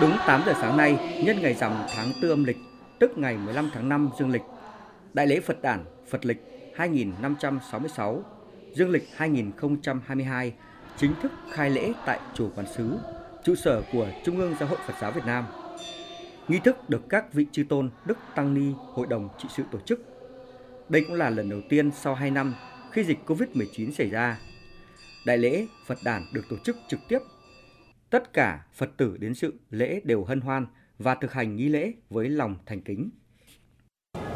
Đúng 8 giờ sáng nay, nhân ngày rằm tháng 4 âm lịch, tức ngày 15 tháng 5 dương lịch, Đại lễ Phật đản Phật lịch 2566, dương lịch 2022 chính thức khai lễ tại chùa Quán Sứ, trụ sở của Trung ương Giáo hội Phật giáo Việt Nam. Nghi thức được các vị chư tôn Đức Tăng Ni Hội đồng trị sự tổ chức. Đây cũng là lần đầu tiên sau 2 năm khi dịch Covid-19 xảy ra. Đại lễ Phật đản được tổ chức trực tiếp. Tất cả Phật tử đến sự lễ đều hân hoan và thực hành nghi lễ với lòng thành kính.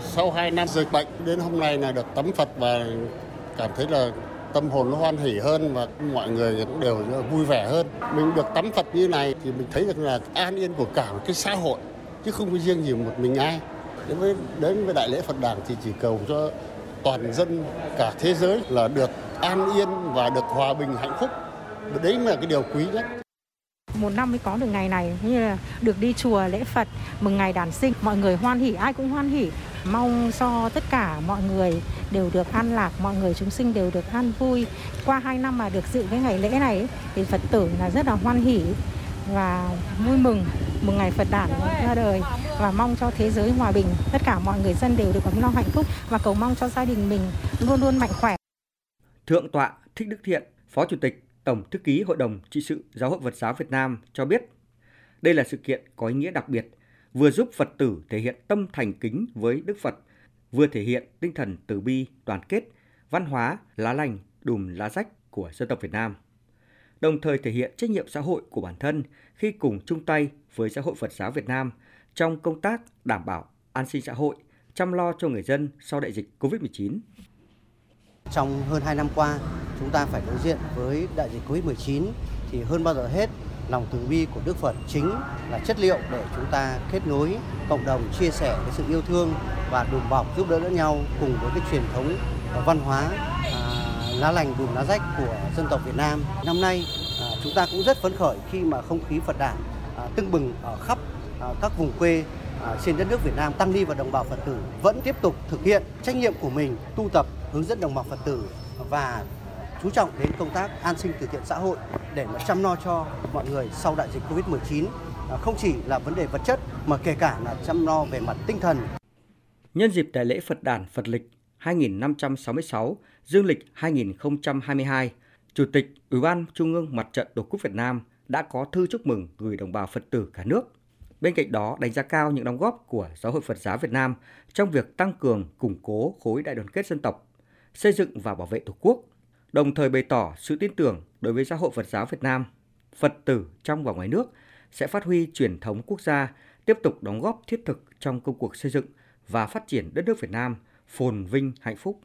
Sau 2 năm dịch bệnh, đến hôm nay là được tắm Phật và cảm thấy là tâm hồn nó hoan hỉ hơn và mọi người cũng đều vui vẻ hơn. Mình được tắm Phật như này thì mình thấy được là an yên của cả một cái xã hội, chứ không có riêng gì một mình ai. Đến với đến với đại lễ Phật đản thì chỉ cầu cho toàn dân cả thế giới là được an yên và được hòa bình hạnh phúc. Đấy là cái điều quý nhất một năm mới có được ngày này. Như là được đi chùa lễ Phật mừng ngày đàn sinh. Mọi người hoan hỉ ai cũng hoan hỉ mong cho tất cả mọi người đều được an lạc mọi người chúng sinh đều được an vui. Qua hai năm mà được dự cái ngày lễ này thì Phật tử là rất là hoan hỉ và vui mừng mừng ngày Phật đản ra đời. Và mong cho thế giới hòa bình tất cả mọi người dân đều được ấm no hạnh phúc. Và cầu mong cho gia đình mình luôn luôn mạnh khỏe. Thượng tọa Thích Đức Thiện, Phó Chủ tịch Tổng Thư ký Hội đồng Trị sự Giáo hội Phật giáo Việt Nam cho biết đây là sự kiện có ý nghĩa đặc biệt, vừa giúp Phật tử thể hiện tâm thành kính với Đức Phật, vừa thể hiện tinh thần từ bi, đoàn kết, văn hóa, lá lành, đùm lá rách của dân tộc Việt Nam. Đồng thời thể hiện trách nhiệm xã hội của bản thân khi cùng chung tay với Giáo hội Phật giáo Việt Nam trong công tác đảm bảo an sinh xã hội, chăm lo cho người dân sau đại dịch COVID-19. Trong hơn 2 năm qua, chúng ta phải đối diện với đại dịch Covid-19 thì hơn bao giờ hết lòng từ bi của Đức Phật chính là chất liệu để chúng ta kết nối cộng đồng chia sẻ cái sự yêu thương và đùm bọc giúp đỡ lẫn nhau cùng với cái truyền thống văn hóa à, lá lành đùm lá rách của dân tộc Việt Nam. Năm nay à, chúng ta cũng rất phấn khởi khi mà không khí Phật đản à, tưng bừng ở khắp à, các vùng quê à, trên đất nước Việt Nam tăng ni và đồng bào Phật tử vẫn tiếp tục thực hiện trách nhiệm của mình tu tập hướng dẫn đồng bào Phật tử và chú trọng đến công tác an sinh từ thiện xã hội để mà chăm lo cho mọi người sau đại dịch Covid-19 à, không chỉ là vấn đề vật chất mà kể cả là chăm lo về mặt tinh thần. Nhân dịp đại lễ Phật đản Phật lịch 2566, dương lịch 2022, Chủ tịch Ủy ban Trung ương Mặt trận Tổ quốc Việt Nam đã có thư chúc mừng gửi đồng bào Phật tử cả nước. Bên cạnh đó, đánh giá cao những đóng góp của Giáo hội Phật giáo Việt Nam trong việc tăng cường, củng cố khối đại đoàn kết dân tộc, xây dựng và bảo vệ Tổ quốc, đồng thời bày tỏ sự tin tưởng đối với Giáo hội Phật giáo Việt Nam, Phật tử trong và ngoài nước sẽ phát huy truyền thống quốc gia, tiếp tục đóng góp thiết thực trong công cuộc xây dựng và phát triển đất nước Việt Nam phồn vinh hạnh phúc.